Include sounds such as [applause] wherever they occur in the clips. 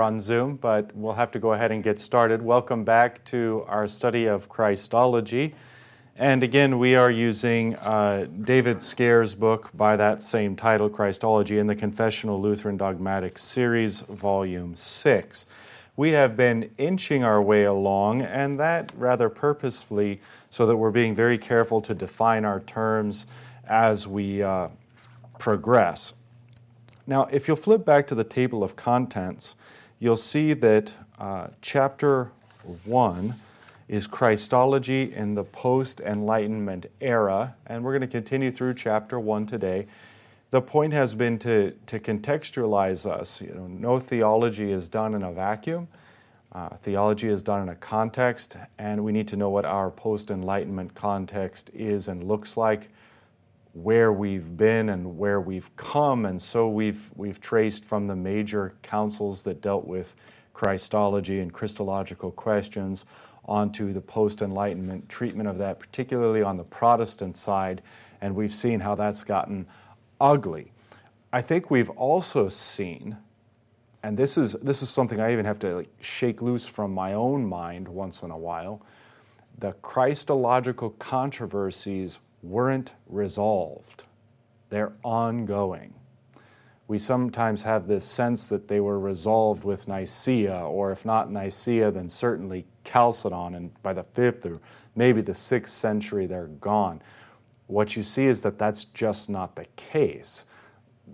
on Zoom, but we'll have to go ahead and get started. Welcome back to our study of Christology. And again, we are using uh, David Scaer's book by that same title, Christology, in the Confessional Lutheran Dogmatic Series, Volume 6. We have been inching our way along, and that rather purposefully, so that we're being very careful to define our terms as we uh, progress. Now, if you'll flip back to the table of contents, you'll see that uh, chapter 1 is Christology in the post Enlightenment era, and we're going to continue through chapter 1 today. The point has been to, to contextualize us. You know, no theology is done in a vacuum. Uh, theology is done in a context, and we need to know what our post Enlightenment context is and looks like, where we've been and where we've come. And so we've, we've traced from the major councils that dealt with Christology and Christological questions onto the post Enlightenment treatment of that, particularly on the Protestant side. And we've seen how that's gotten ugly. I think we've also seen, and this is, this is something I even have to like shake loose from my own mind once in a while, the Christological controversies weren't resolved, they're ongoing. We sometimes have this sense that they were resolved with Nicaea, or if not Nicaea, then certainly Chalcedon, and by the fifth or maybe the sixth century, they're gone. What you see is that that's just not the case.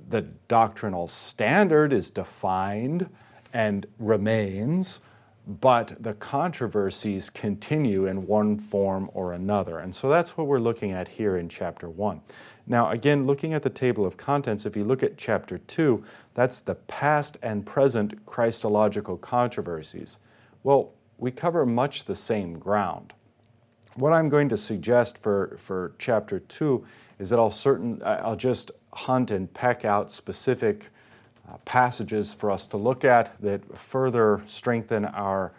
The doctrinal standard is defined and remains, but the controversies continue in one form or another. And so that's what we're looking at here in chapter 1. Now, again, looking at the table of contents, if you look at chapter 2, that's the past and present Christological controversies. Well, we cover much the same ground. What I'm going to suggest for, for chapter 2 is that I'll, certain, I'll just hunt and peck out specific Uh, passages for us to look at that further strengthen our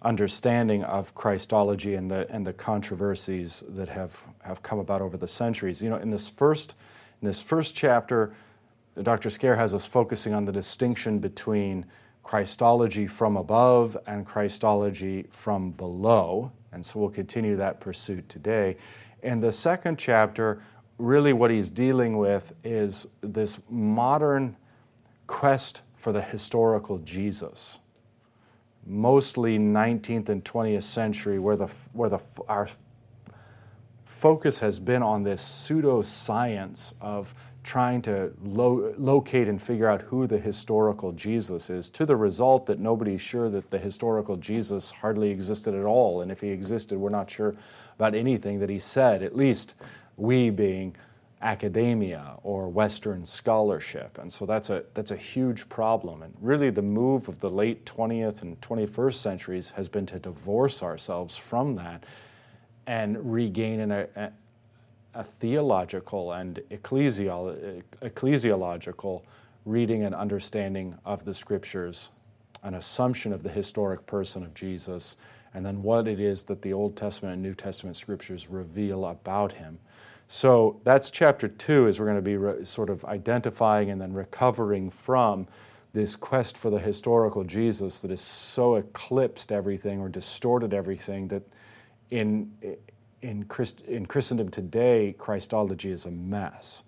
understanding of Christology and the, and the controversies that have, have come about over the centuries. You know, in this first, in this first chapter, Dr. Scaer has us focusing on the distinction between Christology from above and Christology from below. And so we'll continue that pursuit today. In the second chapter, really what he's dealing with is this modern quest for the historical Jesus, mostly 19th and 20th century, where, the, where the, our focus has been on this pseudoscience of trying to lo- locate and figure out who the historical Jesus is, to the result that nobody's sure that the historical Jesus hardly existed at all. And if he existed, we're not sure about anything that he said, at least we being academia or Western scholarship. And so that's a, that's a huge problem. And really, the move of the late 20th and 21st centuries has been to divorce ourselves from that and regain an, a, a theological and ecclesial, ecclesiological reading and understanding of the scriptures, an assumption of the historic person of Jesus, and then what it is that the Old Testament and New Testament scriptures reveal about him. So that's chapter two, is we're going to be re- sort of identifying and then recovering from this quest for the historical Jesus that has so eclipsed everything or distorted everything that in, in, Christ, in Christendom today, Christology is a mess.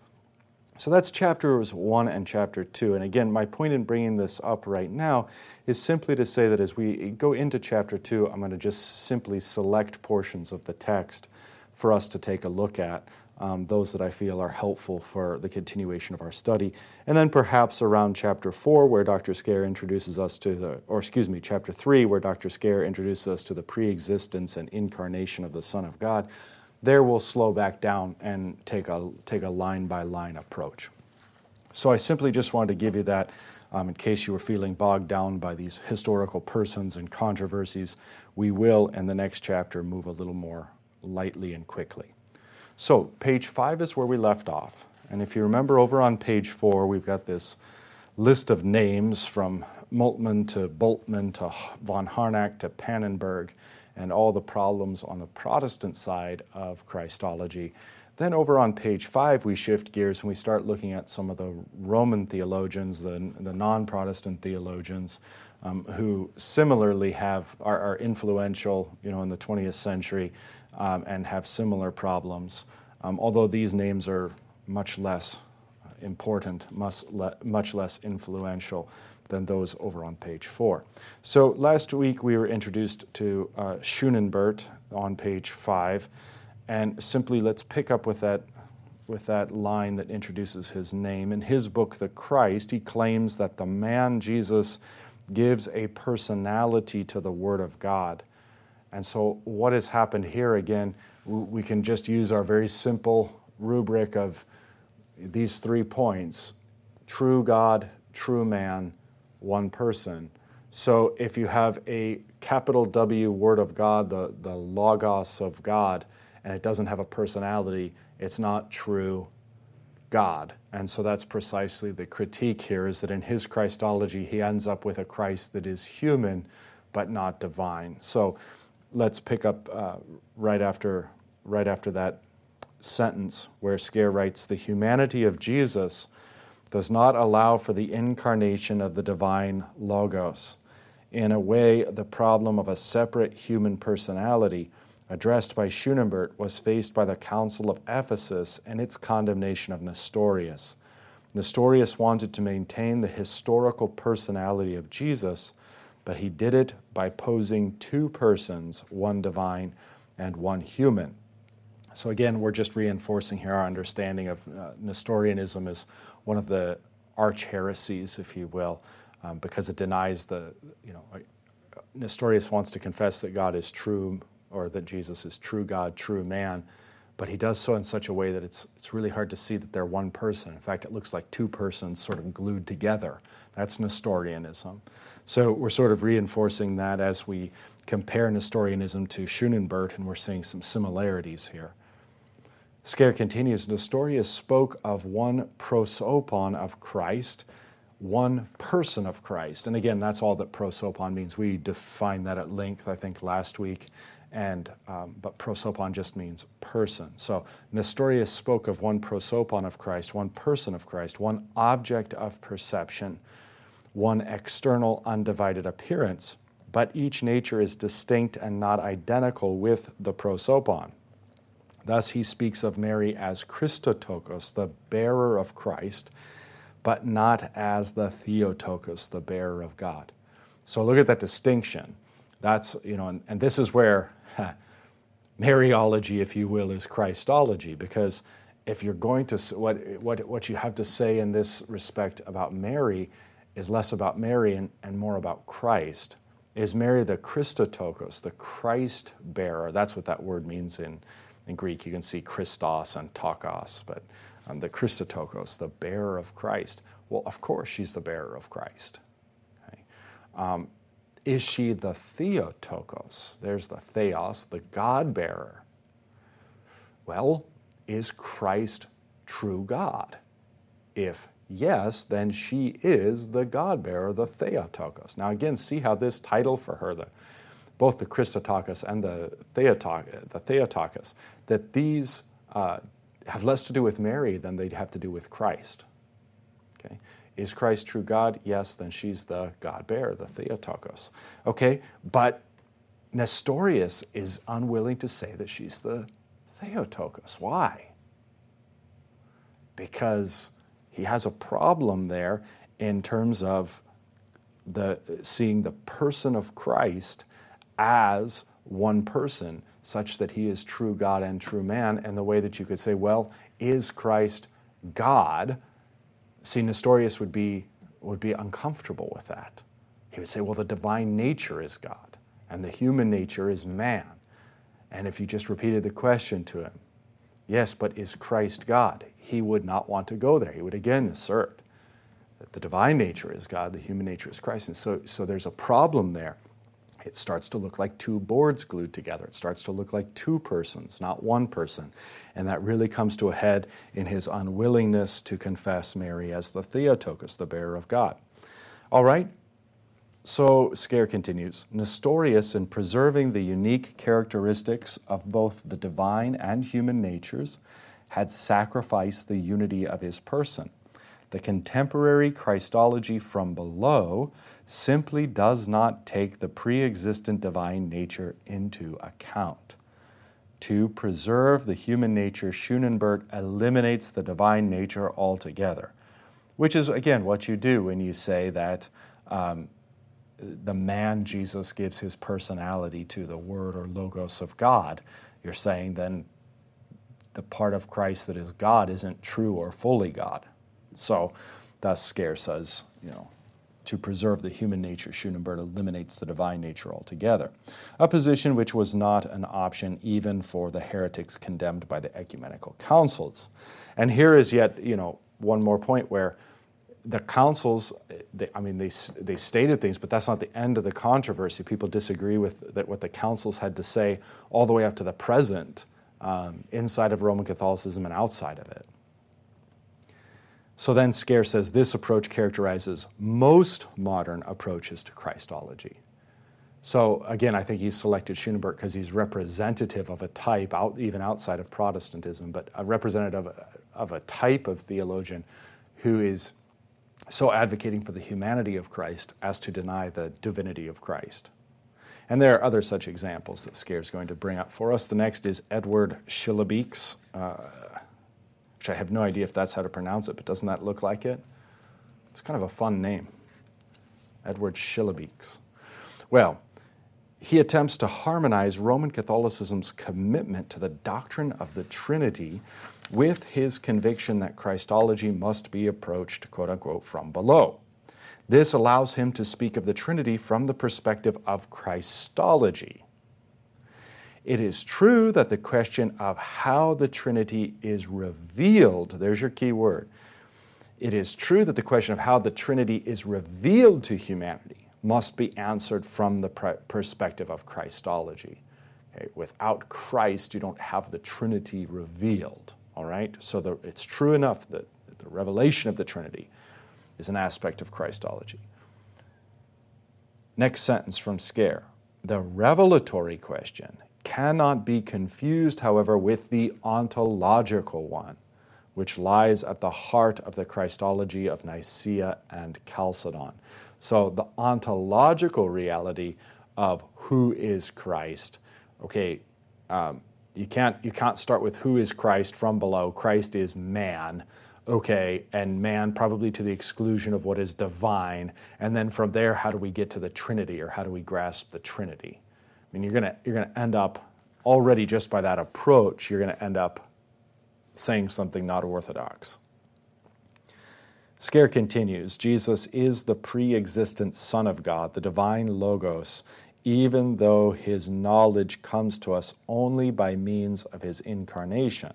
So that's chapters one and chapter two. And again, my point in bringing this up right now is simply to say that as we go into chapter two, I'm going to just simply select portions of the text for us to take a look at um, those that I feel are helpful for the continuation of our study. And then perhaps around chapter four, where Dr. Scaer introduces us to the, or excuse me, chapter three, where Dr. Scaer introduces us to the pre existence and incarnation of the Son of God, there we'll slow back down and take a, take a line by line approach. So I simply just wanted to give you that. Um, in case you were feeling bogged down by these historical persons and controversies, we will, in the next chapter, move a little more lightly and quickly. So, page five is where we left off. And if you remember over on page four, we've got this list of names from Moltmann to Bultmann to von Harnack to Pannenberg and all the problems on the Protestant side of Christology. Then over on page five, we shift gears and we start looking at some of the Roman theologians, the, the non Protestant theologians, um, who similarly have are, are, influential, you know, in the 20th century um, and have similar problems. Um, although these names are much less important, much, le- much less influential than those over on page four. So last week we were introduced to uh, on page five, and simply let's pick up with that with that line that introduces his name. In his book, The Christ, he claims that the man Jesus gives a personality to the Word of God. And so, what has happened here again, we can just use our very simple rubric of these three points true God, true man, one person. So if you have a capital W word of God, the, the logos of God, and it doesn't have a personality, it's not true God. And so that's precisely the critique here is that in his Christology, he ends up with a Christ that is human but not divine. So let's pick up uh, right, after, right after that sentence where Scaer writes The humanity of Jesus does not allow for the incarnation of the divine Logos. In a way, the problem of a separate human personality addressed by Schoonenberg was faced by the Council of Ephesus and its condemnation of Nestorius. Nestorius wanted to maintain the historical personality of Jesus, but he did it by posing two persons, one divine and one human. So again, we're just reinforcing here our understanding of uh, Nestorianism as one of the arch heresies, if you will, um, because it denies the, you know, Nestorius wants to confess that God is true or that Jesus is true God, true man, but he does so in such a way that it's, it's really hard to see that they're one person. In fact, it looks like two persons sort of glued together. That's Nestorianism. So we're sort of reinforcing that as we compare Nestorianism to Schoonenberg, and we're seeing some similarities here. Scaer continues Nestorius spoke of one prosopon of Christ, one person of Christ. And again, that's all that prosopon means. We defined that at length, I think, last week. And, um, but prosopon just means person. So Nestorius spoke of one prosopon of Christ, one person of Christ, one object of perception, one external undivided appearance. But each nature is distinct and not identical with the prosopon. Thus, he speaks of Mary as Christotokos, the bearer of Christ, but not as the Theotokos, the bearer of God. So look at that distinction. That's, you know, and, and this is where [laughs] Mariology, if you will, is Christology, because if you're going to, what, what, what you have to say in this respect about Mary is less about Mary and, and more about Christ. Is Mary the Christotokos, the Christ bearer? That's what that word means in in Greek, you can see Christos and Tokos, but um, the Christotokos, the bearer of Christ. Well, of course, she's the bearer of Christ. Okay? Um, is she the Theotokos? There's the Theos, the God bearer. Well, is Christ true God? If yes, then she is the God bearer, the Theotokos. Now, again, see how this title for her, the both the Christotokos and the, Theotokos, the Theotokos, that these uh, have less to do with Mary than they'd have to do with Christ. Okay? Is Christ true God? Yes, then she's the God bearer, the Theotokos. Okay, but Nestorius is unwilling to say that she's the Theotokos. Why? Because he has a problem there in terms of the seeing the person of Christ as one person, such that he is true God and true man, and the way that you could say, well, is Christ God? See, Nestorius would be, would be uncomfortable with that. He would say, well, the divine nature is God, and the human nature is man. And if you just repeated the question to him, yes, but is Christ God? He would not want to go there. He would again assert that the divine nature is God, the human nature is Christ. And so, so there's a problem there it starts to look like two boards glued together. It starts to look like two persons, not one person. And that really comes to a head in his unwillingness to confess Mary as the Theotokos, the bearer of God. All right, so Scaer continues Nestorius, in preserving the unique characteristics of both the divine and human natures, had sacrificed the unity of his person. The contemporary Christology from below simply does not take the pre existent divine nature into account. To preserve the human nature, Schoonenberg eliminates the divine nature altogether, which is, again, what you do when you say that um, the man Jesus gives his personality to the Word or Logos of God. You're saying then the part of Christ that is God isn't true or fully God. So, thus, Scaer says, you know, to preserve the human nature, Schoonenberg eliminates the divine nature altogether, a position which was not an option even for the heretics condemned by the ecumenical councils. And here is yet, you know, one more point where the councils, they, I mean, they, they stated things, but that's not the end of the controversy. People disagree with that, what the councils had to say all the way up to the present um, inside of Roman Catholicism and outside of it. So then Scaer says this approach characterizes most modern approaches to Christology. So again, I think he's selected Schoonenberg because he's representative of a type, out, even outside of Protestantism, but a representative of, of a type of theologian who is so advocating for the humanity of Christ as to deny the divinity of Christ. And there are other such examples that Scaer is going to bring up for us. The next is Edward Schillebeeckx. Uh, which I have no idea if that's how to pronounce it, but doesn't that look like it? It's kind of a fun name. Edward Schillebeeckx. Well, he attempts to harmonize Roman Catholicism's commitment to the doctrine of the Trinity with his conviction that Christology must be approached, quote unquote, from below. This allows him to speak of the Trinity from the perspective of Christology. It is true that the question of how the Trinity is revealed, there's your key word. It is true that the question of how the Trinity is revealed to humanity must be answered from the perspective of Christology. Okay? Without Christ, you don't have the Trinity revealed. All right? So the, it's true enough that the revelation of the Trinity is an aspect of Christology. Next sentence from Scaer. The revelatory question cannot be confused, however, with the ontological one, which lies at the heart of the Christology of Nicaea and Chalcedon. So, the ontological reality of who is Christ. Okay, um, you can't you can't start with who is Christ from below. Christ is man, okay, and man probably to the exclusion of what is divine. And then from there, how do we get to the Trinity, or how do we grasp the Trinity? I mean, you're going you're going to end up already just by that approach, you're going to end up saying something not orthodox. Scaer continues Jesus is the pre existent Son of God, the divine Logos, even though his knowledge comes to us only by means of his incarnation.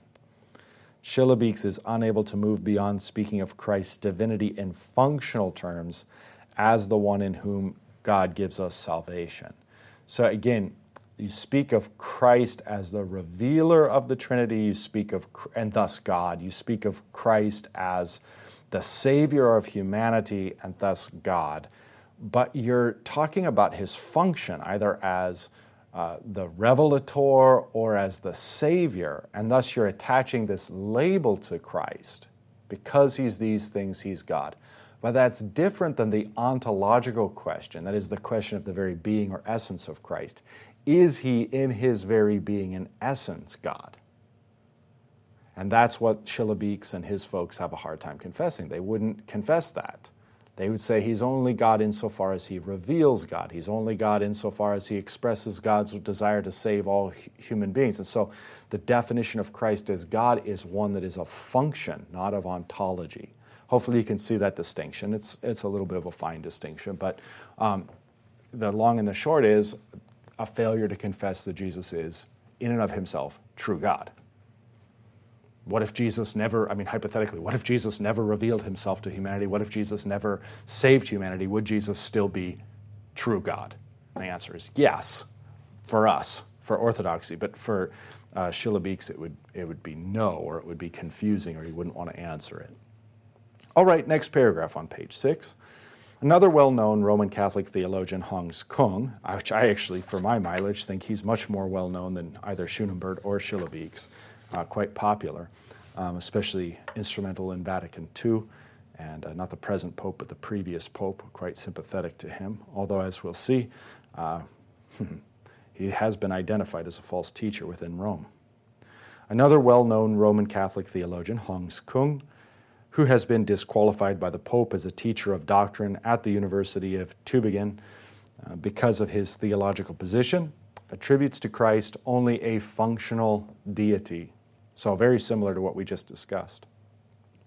Schillebeeckx is unable to move beyond speaking of Christ's divinity in functional terms as the one in whom God gives us salvation. So again, you speak of Christ as the revealer of the Trinity, you speak of, and thus God, you speak of Christ as the Savior of humanity and thus God. But you're talking about his function either as uh, the revelator or as the Savior, and thus you're attaching this label to Christ. Because he's these things, he's God. But that's different than the ontological question, that is, the question of the very being or essence of Christ. Is he in his very being and essence God? And that's what Schillebeeckx and his folks have a hard time confessing. They wouldn't confess that. They would say he's only God insofar as he reveals God. He's only God insofar as he expresses God's desire to save all human beings. And so the definition of Christ as God is one that is a function, not of ontology. Hopefully, you can see that distinction. It's, it's a little bit of a fine distinction, but um, the long and the short is a failure to confess that Jesus is, in and of himself, true God. What if Jesus never, I mean, hypothetically, what if Jesus never revealed himself to humanity? What if Jesus never saved humanity? Would Jesus still be true God? And the answer is yes, for us, for orthodoxy. But for uh, it would, it would be no, or it would be confusing, or he wouldn't want to answer it. All right, next paragraph on page six. Another well known Roman Catholic theologian, Hans Kung, which I actually, for my mileage, think he's much more well known than either Schoonenberg or Schillebeeckx, uh, quite popular, um, especially instrumental in Vatican II and uh, not the present pope, but the previous pope, quite sympathetic to him. Although, as we'll see, uh, [laughs] he has been identified as a false teacher within Rome. Another well known Roman Catholic theologian, Hans Kung, who has been disqualified by the Pope as a teacher of doctrine at the University of Tübingen uh, because of his theological position, attributes to Christ only a functional deity. So, very similar to what we just discussed.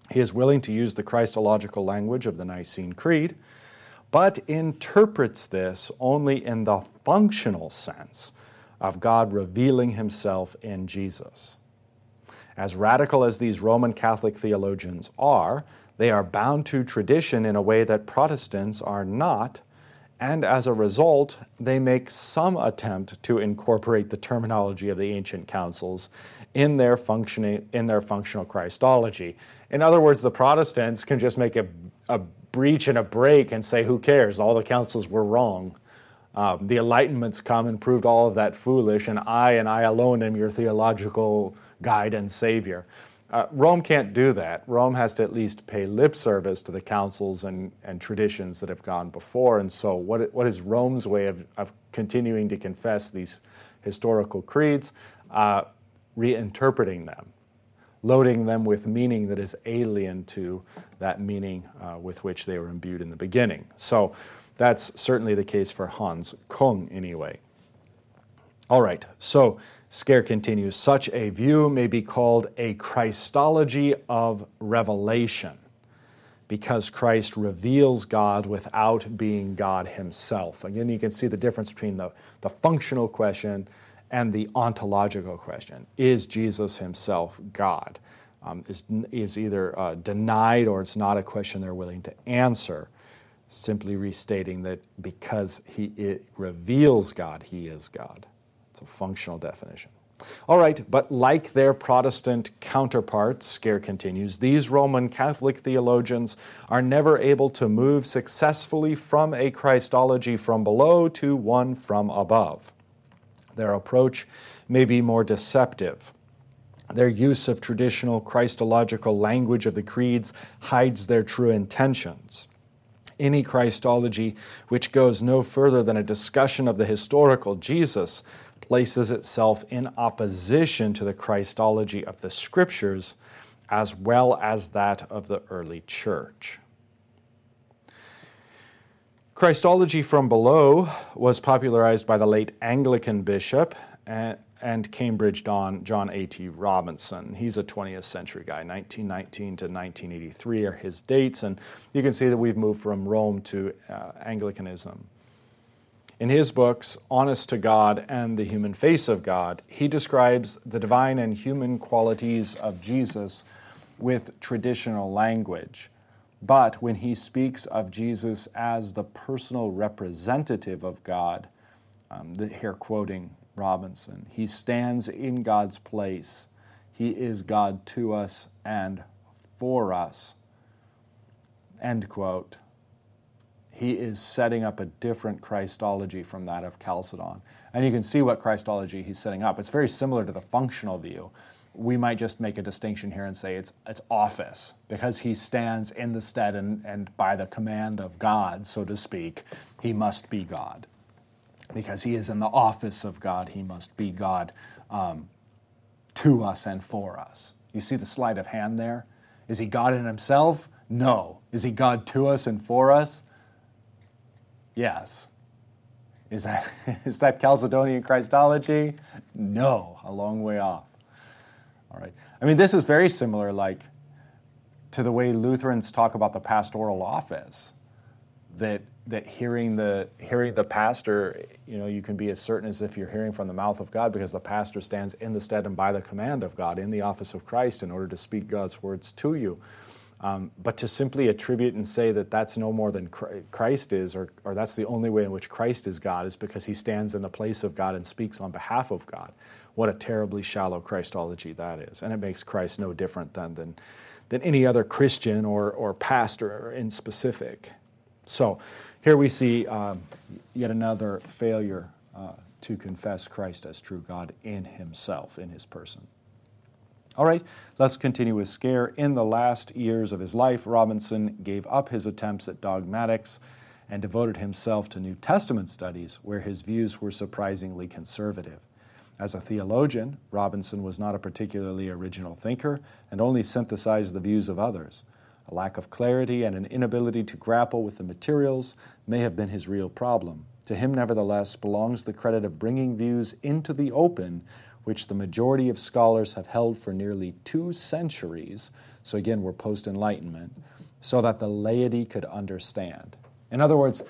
He is willing to use the Christological language of the Nicene Creed, but interprets this only in the functional sense of God revealing himself in Jesus. As radical as these Roman Catholic theologians are, they are bound to tradition in a way that Protestants are not, and as a result, they make some attempt to incorporate the terminology of the ancient councils in their functioning in their functional Christology. In other words, the Protestants can just make a, a breach and a break and say, "Who cares? All the councils were wrong." Um, the Enlightenments come and proved all of that foolish, and I and I alone am your theological guide and savior. Uh, Rome can't do that. Rome has to at least pay lip service to the councils and, and traditions that have gone before. And so, what, what is Rome's way of, of continuing to confess these historical creeds? Uh, reinterpreting them, loading them with meaning that is alien to that meaning uh, with which they were imbued in the beginning. So, that's certainly the case for Hans Kung, anyway. All right, so Scaer continues such a view may be called a Christology of revelation because Christ reveals God without being God himself. Again, you can see the difference between the, the functional question and the ontological question Is Jesus himself God? Um, is, is either uh, denied or it's not a question they're willing to answer, simply restating that because he reveals God, he is God. It's a functional definition. All right, but like their Protestant counterparts, Scaer continues, these Roman Catholic theologians are never able to move successfully from a Christology from below to one from above. Their approach may be more deceptive. Their use of traditional Christological language of the creeds hides their true intentions. Any Christology which goes no further than a discussion of the historical Jesus places itself in opposition to the Christology of the Scriptures as well as that of the early church. Christology from below was popularized by the late Anglican bishop and Cambridge Don John A.T. Robinson. He's a 20th century guy. 1919 to 1983 are his dates, and you can see that we've moved from Rome to uh, Anglicanism. In his books, Honest to God and The Human Face of God, he describes the divine and human qualities of Jesus with traditional language. But when he speaks of Jesus as the personal representative of God, um, here quoting Robinson, he stands in God's place. He is God to us and for us. End quote he is setting up a different Christology from that of Chalcedon. And you can see what Christology he's setting up. It's very similar to the functional view. We might just make a distinction here and say it's, it's office, because he stands in the stead and, and by the command of God, so to speak, he must be God. Because he is in the office of God, he must be God um, to us and for us. You see the sleight of hand there? Is he God in himself? No. Is he God to us and for us? Yes. Is that, [laughs] is that Chalcedonian Christology? No, a long way off. All right. I mean, this is very similar, like, to the way Lutherans talk about the pastoral office. That that hearing the hearing the pastor, you know, you can be as certain as if you're hearing from the mouth of God because the pastor stands in the stead and by the command of God in the office of Christ in order to speak God's words to you. Um, but to simply attribute and say that that's no more than Christ is, or, or that's the only way in which Christ is God, is because he stands in the place of God and speaks on behalf of God. What a terribly shallow Christology that is. And it makes Christ no different than, than, than any other Christian or, or pastor in specific. So here we see um, yet another failure uh, to confess Christ as true God in himself, in his person. All right, let's continue with Scaer. In the last years of his life, Robinson gave up his attempts at dogmatics and devoted himself to New Testament studies, where his views were surprisingly conservative. As a theologian, Robinson was not a particularly original thinker and only synthesized the views of others. A lack of clarity and an inability to grapple with the materials may have been his real problem. To him, nevertheless, belongs the credit of bringing views into the open, which the majority of scholars have held for nearly two centuries. So, again, we're post Enlightenment, so that the laity could understand. In other words,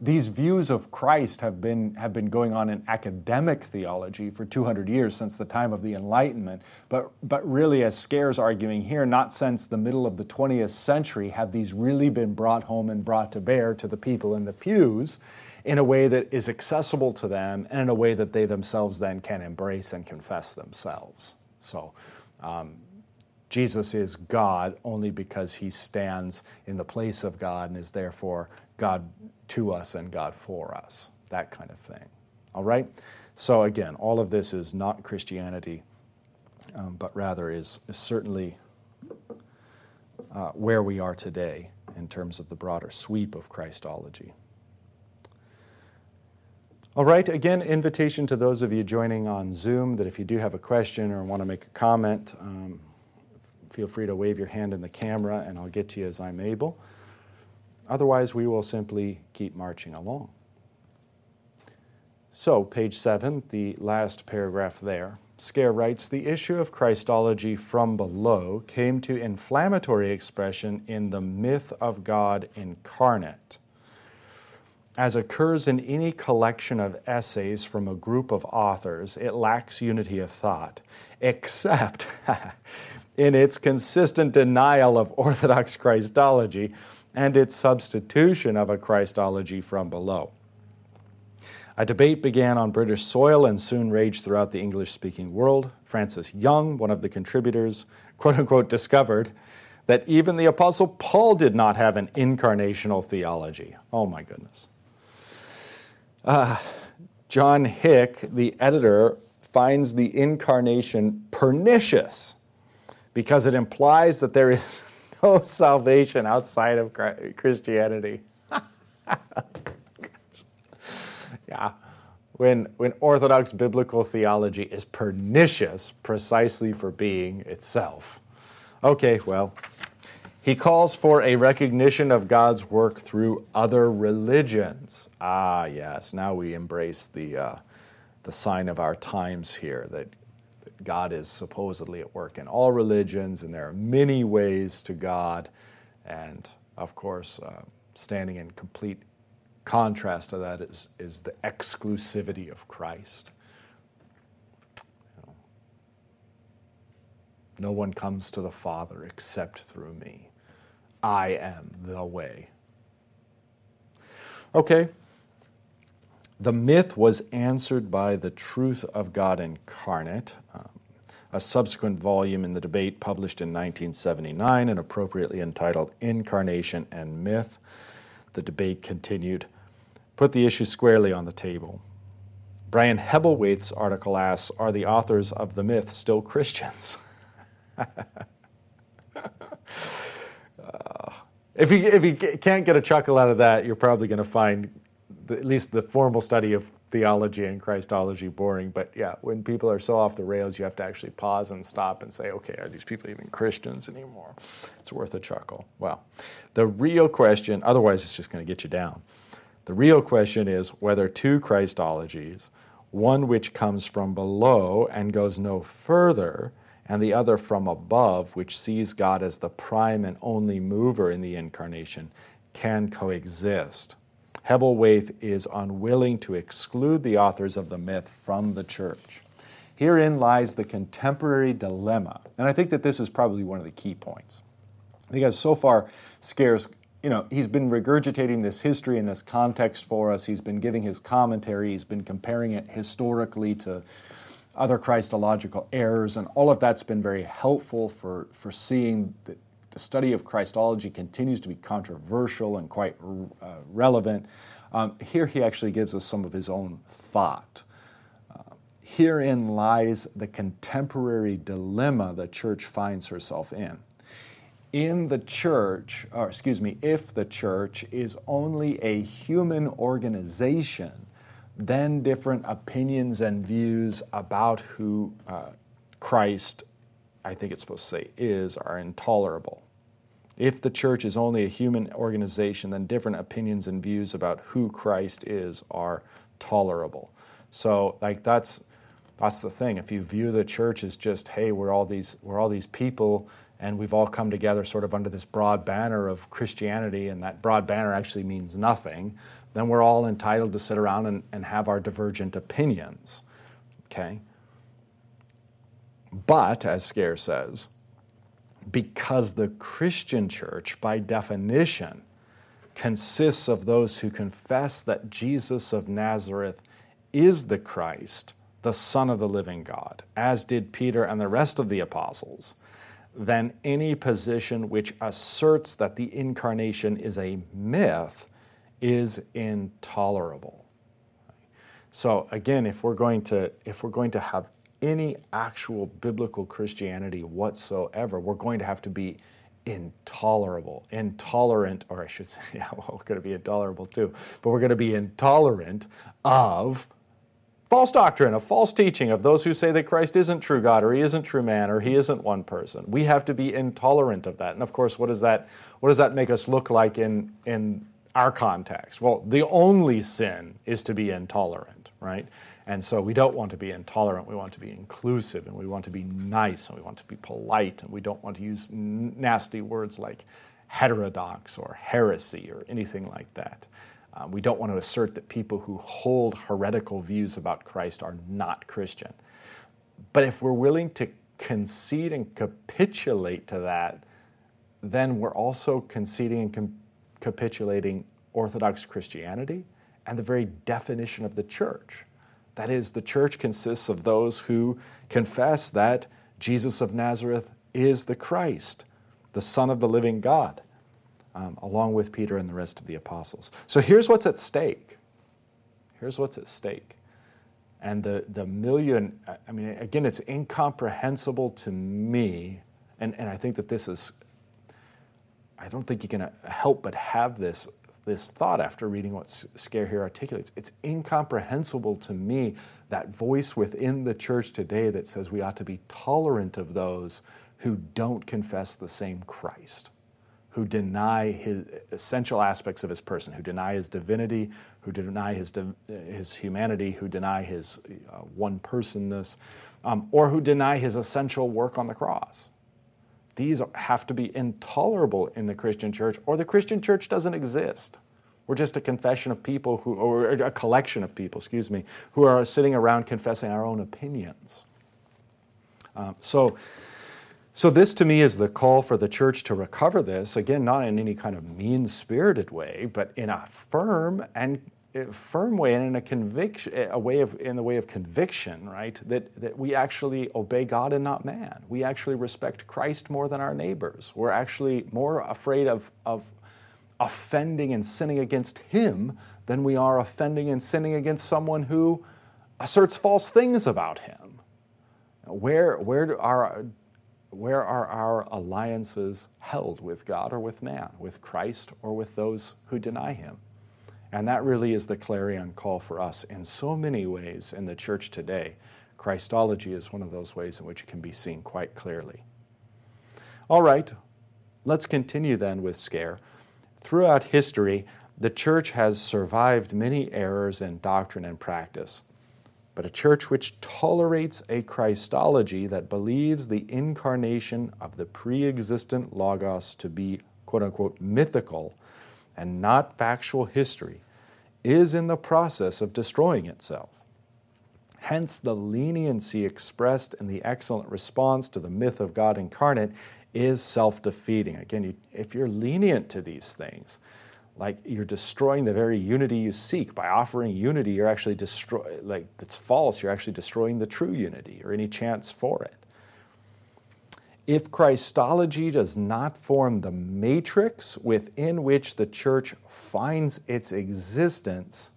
these views of Christ have been, have been going on in academic theology for 200 years since the time of the Enlightenment. But, but really, as Scaer's arguing here, not since the middle of the 20th century have these really been brought home and brought to bear to the people in the pews in a way that is accessible to them and in a way that they themselves then can embrace and confess themselves. So, um, Jesus is God only because he stands in the place of God and is therefore God to us and God for us, that kind of thing. All right? So, again, all of this is not Christianity, um, but rather is, is certainly uh, where we are today in terms of the broader sweep of Christology. All right, again, invitation to those of you joining on Zoom that if you do have a question or want to make a comment, um, feel free to wave your hand in the camera and I'll get to you as I'm able. Otherwise, we will simply keep marching along. So, page seven, the last paragraph there. Scaer writes The issue of Christology from below came to inflammatory expression in the myth of God incarnate. As occurs in any collection of essays from a group of authors, it lacks unity of thought, [laughs] except [laughs] in its consistent denial of Orthodox Christology and its substitution of a Christology from below. A debate began on British soil and soon raged throughout the English speaking world. Frances Young, one of the contributors, [laughs] quote unquote, discovered that even the Apostle Paul did not have an incarnational theology. Oh my goodness. Uh, John Hick, the editor, finds the incarnation pernicious because it implies that there is [laughs] no salvation outside of Christianity. [laughs] yeah. When, when Orthodox biblical theology is pernicious precisely for being itself. Okay, well, he calls for a recognition of God's work through other religions. Ah, yes, now we embrace the, uh, the sign of our times here that God is supposedly at work in all religions, and there are many ways to God. And of course, uh, standing in complete contrast to that is, is the exclusivity of Christ. No one comes to the Father except through me. I am the way. Okay, the myth was answered by the truth of God incarnate, um, a subsequent volume in the debate published in 1979 and appropriately entitled Incarnation and Myth. The debate continued, put the issue squarely on the table. Brian Hebblethwaite's article asks Are the authors of the myth still Christians? [laughs] uh, if, you, if you can't get a chuckle out of that, you're probably going to find the, at least the formal study of theology and Christology boring. But yeah, when people are so off the rails, you have to actually pause and stop and say, okay, are these people even Christians anymore? It's worth a chuckle. Well, the real question, otherwise, it's just going to get you down. The real question is whether two Christologies, one which comes from below and goes no further, and the other from above, which sees God as the prime and only mover in the incarnation, can coexist. Hebblethwaite is unwilling to exclude the authors of the myth from the church. Herein lies the contemporary dilemma, and I think that this is probably one of the key points. Because so far, Scaer's, you know, he's been regurgitating this history and this context for us. He's been giving his commentary, he's been comparing it historically to other Christological errors, and all of that's been very helpful for, for seeing that the study of Christology continues to be controversial and quite uh, relevant. Um, here he actually gives us some of his own thought. Uh, herein lies the contemporary dilemma the church finds herself in. In the church, or excuse me, if the church is only a human organization, then different opinions and views about who uh, Christ, I think it's supposed to say, is, are intolerable. If the church is only a human organization, then different opinions and views about who Christ is are tolerable. So, like that's that's the thing. If you view the church as just, hey, we're all these we're all these people and we've all come together sort of under this broad banner of Christianity, and that broad banner actually means nothing, then we're all entitled to sit around and, and have our divergent opinions. Okay? But, as Scaer says, because the Christian church, by definition, consists of those who confess that Jesus of Nazareth is the Christ, the Son of the living God, as did Peter and the rest of the apostles, then any position which asserts that the incarnation is a myth is intolerable. So again, if we're going to if we're going to have any actual biblical Christianity whatsoever, we're going to have to be intolerable, intolerant, or I should [laughs] say, yeah, well, we're going to be intolerable too, but we're going to be intolerant of false doctrine, of false teaching, of those who say that Christ isn't true God, or he isn't true man, or he isn't one person. We have to be intolerant of that. And of course, what does that, what does that make us look like in, in our context? Well, the only sin is to be intolerant, right? And so we don't want to be intolerant. We want to be inclusive and we want to be nice and we want to be polite and we don't want to use nasty words like heterodox or heresy or anything like that. Uh, we don't want to assert that people who hold heretical views about Christ are not Christian. But if we're willing to concede and capitulate to that, then we're also conceding and capitulating Orthodox Christianity and the very definition of the church. That is, the church consists of those who confess that Jesus of Nazareth is the Christ, the Son of the living God, um, along with Peter and the rest of the apostles. So here's what's at stake. Here's what's at stake. And the, the million, I mean, again, it's incomprehensible to me, and, and I think that this is, I don't think you can help but have this this thought after reading what Scaer here articulates. It's incomprehensible to me that voice within the church today that says we ought to be tolerant of those who don't confess the same Christ, who deny his essential aspects of his person, who deny his divinity, who deny his, his humanity, who deny his uh, one personness, um, or who deny his essential work on the cross. These have to be intolerable in the Christian church, or the Christian church doesn't exist. We're just a confession of people who, or a collection of people, excuse me, who are sitting around confessing our own opinions. Um, so, so this to me is the call for the church to recover this again, not in any kind of mean-spirited way, but in a firm and firm way and in a conviction, a way of in the way of conviction, right? That that we actually obey God and not man. We actually respect Christ more than our neighbors. We're actually more afraid of of offending and sinning against Him than we are offending and sinning against someone who asserts false things about Him. Where where are where are our alliances held with God or with man, with Christ or with those who deny Him? And that really is the clarion call for us in so many ways in the church today. Christology is one of those ways in which it can be seen quite clearly. All right, let's continue then with Scaer. Throughout history, the church has survived many errors in doctrine and practice. But a church which tolerates a Christology that believes the incarnation of the pre existent Logos to be quote unquote mythical and not factual history is in the process of destroying itself. Hence, the leniency expressed in the excellent response to the myth of God incarnate is self defeating. Again, you, if you're lenient to these things, like you're destroying the very unity you seek by offering unity, you're actually destroy like that's false. You're actually destroying the true unity or any chance for it. If Christology does not form the matrix within which the church finds its existence,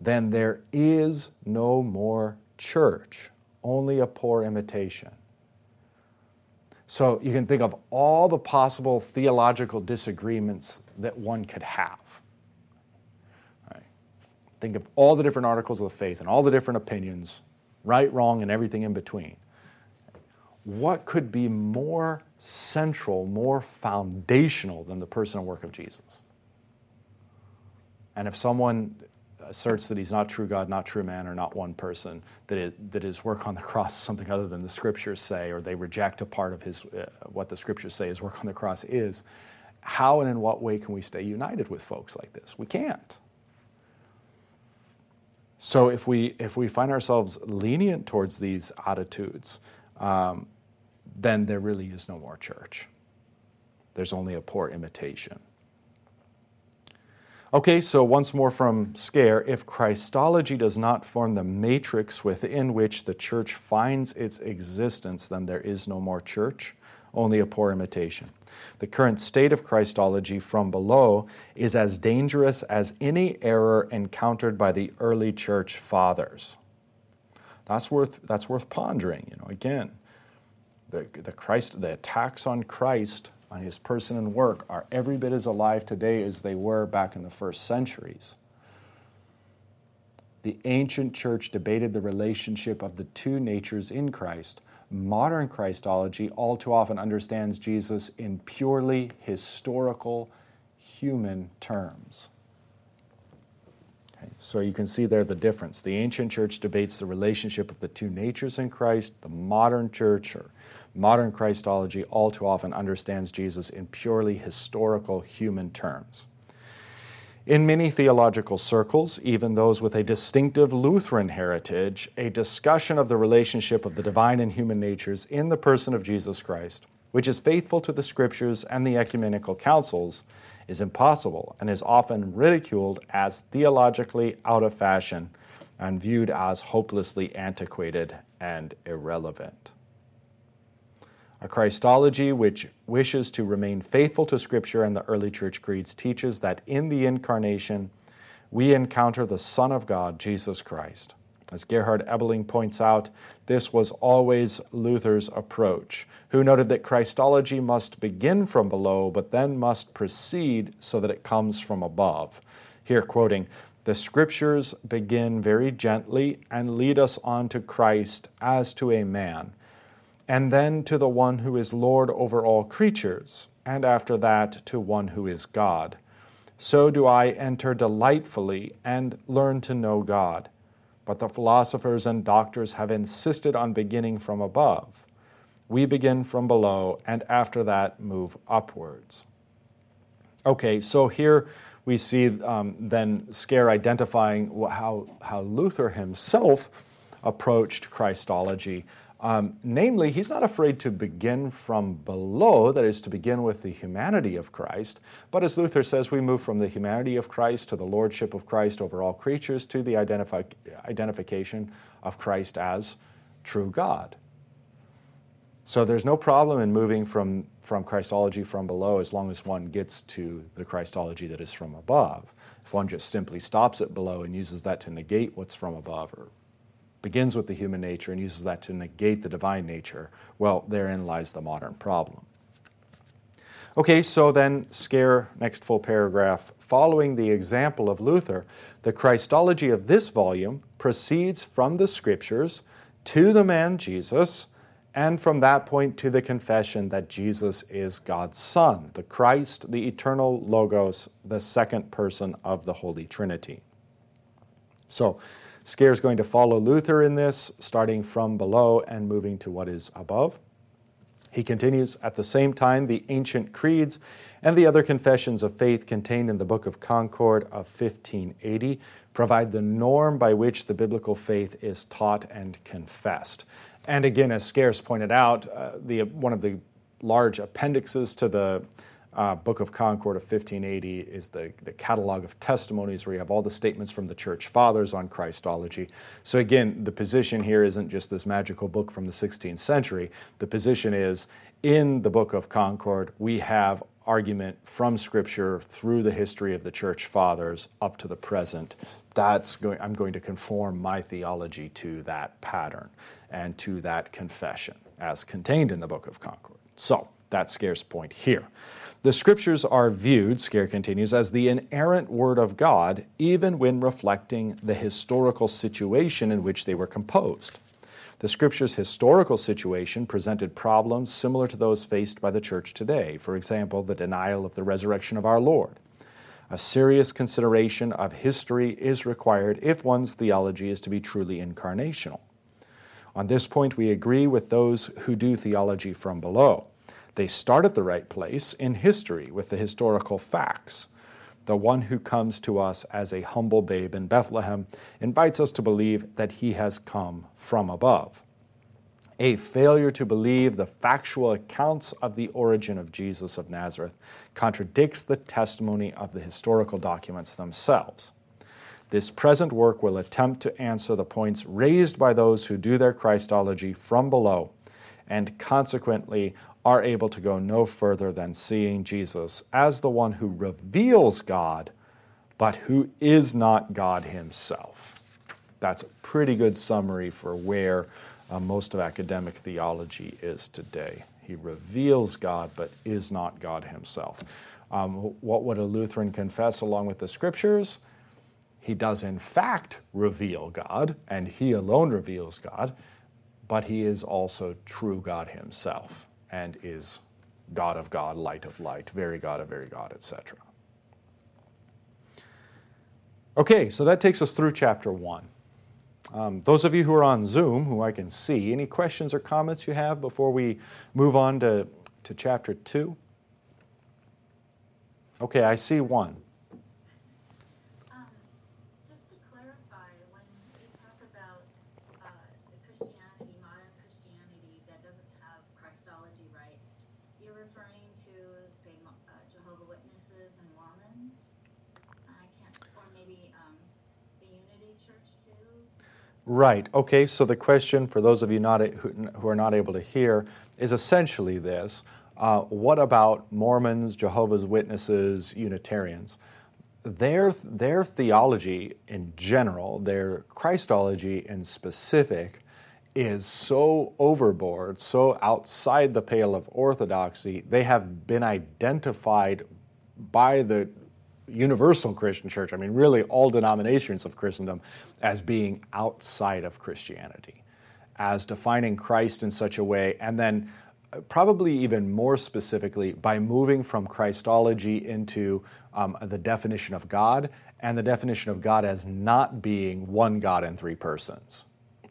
then there is no more church, only a poor imitation. So you can think of all the possible theological disagreements that one could have. Right. Think of all the different articles of the faith and all the different opinions, right, wrong, and everything in between. What could be more central, more foundational than the person and work of Jesus? And if someone asserts that he's not true God, not true man, or not one person, that, it, that his work on the cross is something other than the scriptures say, or they reject a part of his, uh, what the scriptures say his work on the cross is, how and in what way can we stay united with folks like this? We can't. So if we, if we find ourselves lenient towards these attitudes, um, then there really is no more church. There's only a poor imitation. Okay, so once more from Scaer if Christology does not form the matrix within which the church finds its existence, then there is no more church, only a poor imitation. The current state of Christology from below is as dangerous as any error encountered by the early church fathers. That's worth, that's worth pondering. You know, again, the, the Christ, the attacks on Christ on his person and work are every bit as alive today as they were back in the first centuries. The ancient church debated the relationship of the two natures in Christ. Modern Christology all too often understands Jesus in purely historical, human terms. Okay, so you can see there the difference. The ancient church debates the relationship of the two natures in Christ. The modern church, or Modern Christology all too often understands Jesus in purely historical human terms. In many theological circles, even those with a distinctive Lutheran heritage, a discussion of the relationship of the divine and human natures in the person of Jesus Christ, which is faithful to the scriptures and the ecumenical councils, is impossible and is often ridiculed as theologically out of fashion and viewed as hopelessly antiquated and irrelevant. A Christology which wishes to remain faithful to Scripture and the early church creeds teaches that in the incarnation we encounter the Son of God, Jesus Christ. As Gerhard Ebeling points out, this was always Luther's approach, who noted that Christology must begin from below, but then must proceed so that it comes from above. Here, quoting, the scriptures begin very gently and lead us on to Christ as to a man and then to the one who is Lord over all creatures, and after that to one who is God. So do I enter delightfully and learn to know God. But the philosophers and doctors have insisted on beginning from above. We begin from below, and after that move upwards. Okay, so here we see um, then Scaer identifying how, how Luther himself approached Christology. Um, namely, he's not afraid to begin from below, that is, to begin with the humanity of Christ. But as Luther says, we move from the humanity of Christ to the lordship of Christ over all creatures to the identifi- identification of Christ as true God. So there's no problem in moving from, from Christology from below as long as one gets to the Christology that is from above. If one just simply stops it below and uses that to negate what's from above or begins with the human nature and uses that to negate the divine nature, well, therein lies the modern problem. Okay, so then, Scaer, next full paragraph. Following the example of Luther, the Christology of this volume proceeds from the Scriptures to the man Jesus, and from that point to the confession that Jesus is God's Son, the Christ, the eternal Logos, the second person of the Holy Trinity. So, Scaer is going to follow Luther in this, starting from below and moving to what is above. He continues, at the same time, the ancient creeds and the other confessions of faith contained in the Book of Concord of 1580 provide the norm by which the biblical faith is taught and confessed. And again, as Scaer's pointed out, uh, the, one of the large appendixes to the uh, Book of Concord of 1580 is the, the catalog of testimonies where you have all the statements from the church fathers on Christology. So, again, the position here isn't just this magical book from the 16th century. The position is in the Book of Concord, we have argument from Scripture through the history of the church fathers up to the present. That's going, I'm going to conform my theology to that pattern and to that confession as contained in the Book of Concord. So that's Scaer's point here. The scriptures are viewed, Scaer continues, as the inerrant word of God, even when reflecting the historical situation in which they were composed. The scripture's historical situation presented problems similar to those faced by the church today. For example, the denial of the resurrection of our Lord. A serious consideration of history is required if one's theology is to be truly incarnational. On this point, we agree with those who do theology from below. They start at the right place in history with the historical facts the one who comes to us as a humble babe in Bethlehem, invites us to believe that he has come from above. A failure to believe the factual accounts of the origin of Jesus of Nazareth contradicts the testimony of the historical documents themselves. This present work will attempt to answer the points raised by those who do their Christology from below and consequently are able to go no further than seeing Jesus as the one who reveals God, but who is not God himself. That's a pretty good summary for where uh, most of academic theology is today. He reveals God, but is not God himself. Um, what would a Lutheran confess along with the scriptures? He does, in fact, reveal God, and he alone reveals God, but he is also true God himself and is God of God, light of light, very God of very God, etc. Okay, so that takes us through chapter one. Um, those of you who are on Zoom, who I can see, any questions or comments you have before we move on to, to chapter two? Okay, I see one. Right. Okay. So the question for those of you not who are not able to hear is essentially this: uh, What about Mormons, Jehovah's Witnesses, Unitarians? Their their theology in general, their Christology in specific, is so overboard, so outside the pale of orthodoxy. They have been identified by the universal Christian church, I mean, really all denominations of Christendom, as being outside of Christianity, as defining Christ in such a way, and then uh, probably even more specifically by moving from Christology into um, the definition of God and the definition of God as not being one God in three persons.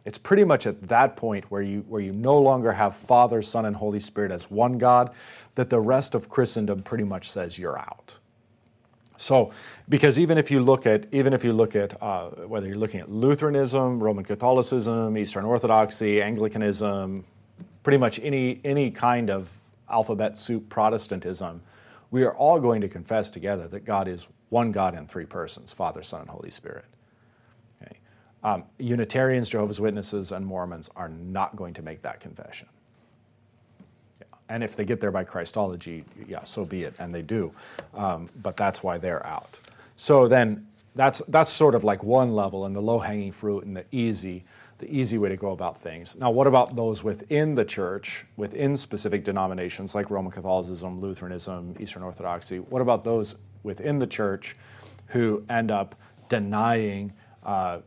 It's pretty much at that point where you, where you no longer have Father, Son, and Holy Spirit as one God that the rest of Christendom pretty much says you're out. So, because even if you look at even if you look at uh, whether you're looking at Lutheranism, Roman Catholicism, Eastern Orthodoxy, Anglicanism, pretty much any any kind of alphabet soup Protestantism, we are all going to confess together that God is one God in three persons: Father, Son, and Holy Spirit. Okay. Um, Unitarians, Jehovah's Witnesses, and Mormons are not going to make that confession. And if they get there by Christology, yeah, so be it, and they do. Um, but that's why they're out. So then that's, that's sort of like one level and the low hanging fruit and the easy, the easy way to go about things. Now, what about those within the church, within specific denominations like Roman Catholicism, Lutheranism, Eastern Orthodoxy? What about those within the church who end up denying uh,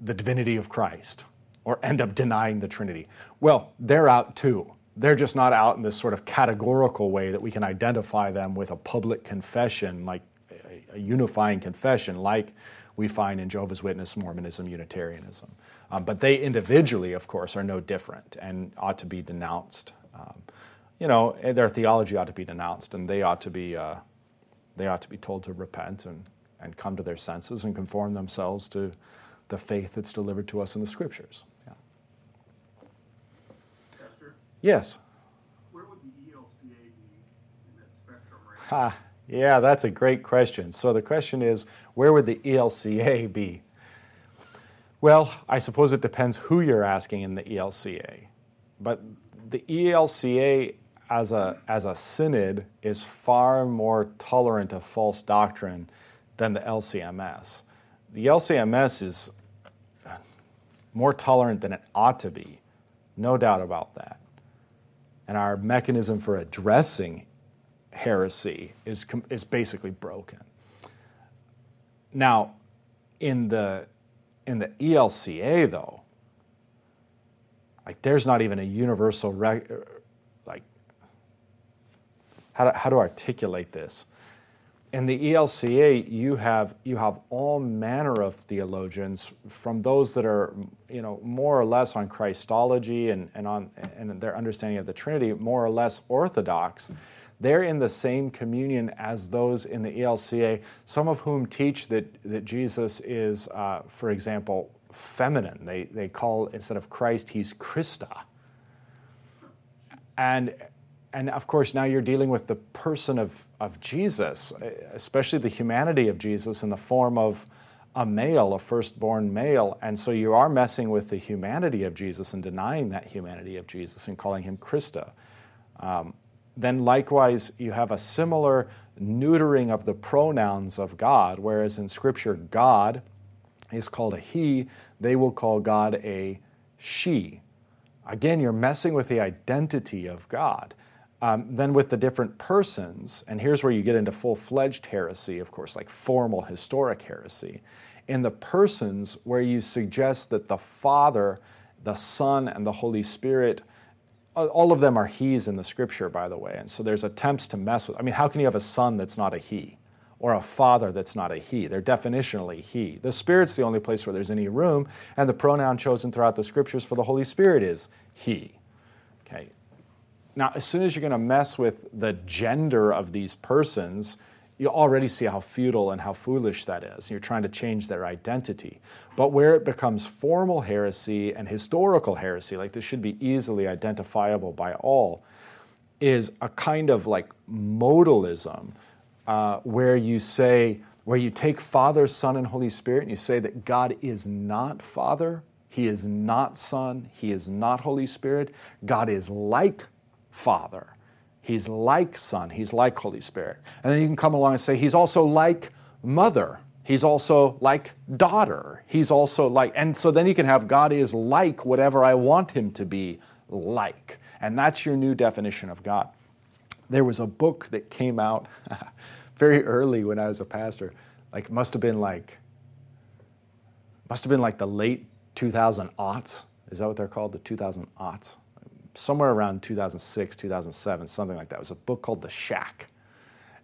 the divinity of Christ or end up denying the Trinity? Well, they're out too they're just not out in this sort of categorical way that we can identify them with a public confession, like a, a unifying confession, like we find in Jehovah's Witness, Mormonism, Unitarianism. Um, but they individually, of course, are no different and ought to be denounced. Um, you know, their theology ought to be denounced, and they ought to be uh, they ought to be told to repent and and come to their senses and conform themselves to the faith that's delivered to us in the Scriptures. Yes. Where would the ELCA be in that spectrum right Ha, yeah, that's a great question. So the question is, where would the ELCA be? Well, I suppose it depends who you're asking in the ELCA. But the ELCA as a, as a synod, is far more tolerant of false doctrine than the LCMS. The LCMS is more tolerant than it ought to be, no doubt about that. And our mechanism for addressing heresy is, is basically broken. Now, in the, in the ELCA, though, like there's not even a universal, rec- like, how to, how to articulate this. In the ELCA, you have, you have all manner of theologians, from those that are you know, more or less on Christology and, and, on, and their understanding of the Trinity, more or less orthodox they're in the same communion as those in the ELCA, some of whom teach that, that Jesus is, uh, for example, feminine. They, they call, instead of Christ, he's Christa. And, and of course, now you're dealing with the person of, of Jesus, especially the humanity of Jesus in the form of a male, a firstborn male. And so you are messing with the humanity of Jesus and denying that humanity of Jesus and calling him Christa. Um, then likewise you have a similar neutering of the pronouns of God, whereas in Scripture, God is called a he, they will call God a she. Again, you're messing with the identity of God. Um, then with the different persons, and here's where you get into full fledged heresy, of course, like formal historic heresy. In the persons, where you suggest that the Father, the Son, and the Holy Spirit all of them are he's in the scripture, by the way. And so there's attempts to mess with. I mean, how can you have a son that's not a he? Or a father that's not a he? They're definitionally he. The Spirit's the only place where there's any room, and the pronoun chosen throughout the scriptures for the Holy Spirit is he. Okay. Now, as soon as you're going to mess with the gender of these persons, you already see how futile and how foolish that is. You're trying to change their identity. But where it becomes formal heresy and historical heresy, like this should be easily identifiable by all, is a kind of like modalism uh, where you say, where you take Father, Son, and Holy Spirit and you say that God is not Father, He is not Son, He is not Holy Spirit. God is like Father He's like Son, He's like Holy Spirit. And then you can come along and say, He's also like Mother. He's also like daughter. He's also like, and so then you can have God is like whatever I want him to be like. And that's your new definition of God. There was a book that came out [laughs] very early when I was a pastor, like must have been like, must have been like the late 2000 aughts. Is that what they're called? The 2000 aughts somewhere around 2006, 2007, something like that. It was a book called The Shack.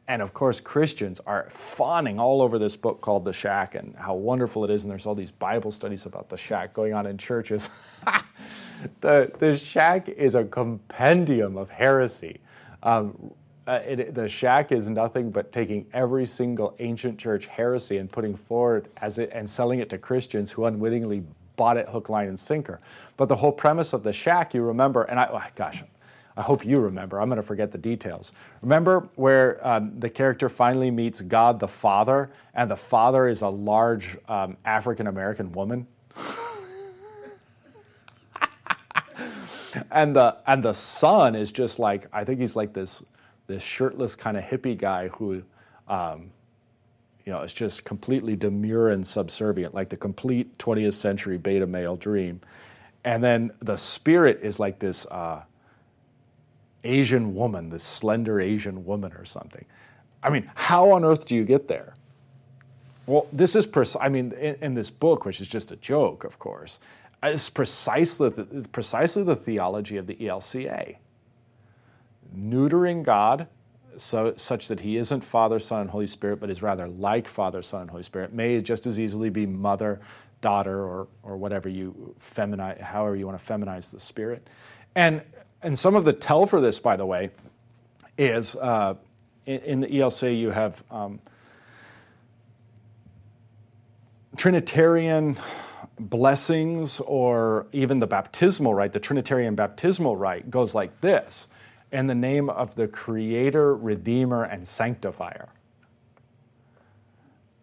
And of course, Christians are fawning all over this book called The Shack and how wonderful it is. And there's all these Bible studies about the shack going on in churches. [laughs] the, the shack is a compendium of heresy. Um, uh, it, the shack is nothing but taking every single ancient church heresy and putting forward as it and selling it to Christians who unwittingly bought it hook, line, and sinker. But the whole premise of the shack, you remember, and I, oh, gosh, I hope you remember. I'm going to forget the details. Remember where um, the character finally meets God the Father, and the Father is a large um, African American woman? [laughs] and the and the son is just like I think he's like this this shirtless kind of hippie guy who um, you know, it's just completely demure and subservient, like the complete 20th century beta male dream. And then the spirit is like this uh, Asian woman, this slender Asian woman or something. I mean, how on earth do you get there? Well, this is, pres- I mean, in, in, this book, which is just a joke, of course, it's precisely the, precisely the theology of the ELCA. Neutering God so, such that he isn't Father, Son, and Holy Spirit, but is rather like Father, Son, and Holy Spirit, may just as easily be mother, daughter, or, or whatever you feminize, however you want to feminize the Spirit. And, and some of the tell for this, by the way, is uh, in, in, the ELCA you have um, Trinitarian blessings, or even the baptismal rite, the Trinitarian baptismal rite goes like this in the name of the Creator, Redeemer, and Sanctifier.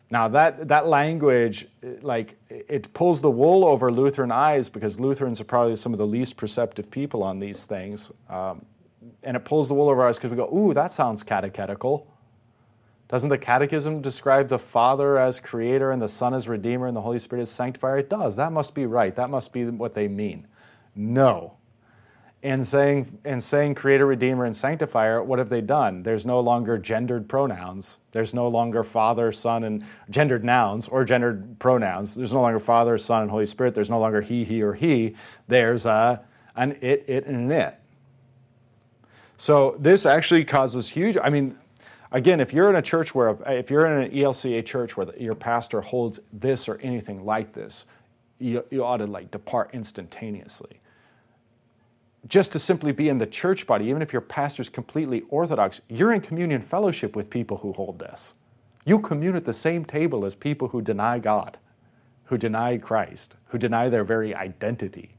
Now that that language, like it pulls the wool over Lutheran eyes because Lutherans are probably some of the least perceptive people on these things. Um, and it pulls the wool over our eyes because we go, ooh, that sounds catechetical. Doesn't the Catechism describe the Father as creator and the Son as redeemer and the Holy Spirit as sanctifier? It does. That must be right. That must be what they mean. No. In saying, in saying creator, redeemer, and sanctifier, what have they done? There's no longer gendered pronouns. There's no longer Father, Son, and gendered nouns or gendered pronouns. There's no longer Father, Son, and Holy Spirit. There's no longer he, he, or he. There's a, an it, it, and an it. So this actually causes huge, I mean, again, if you're in a church where, if you're in an ELCA church where your pastor holds this or anything like this, you, you ought to like depart instantaneously. Just to simply be in the church body, even if your pastor's completely orthodox, you're in communion fellowship with people who hold this. You commune at the same table as people who deny God, who deny Christ, who deny their very identity.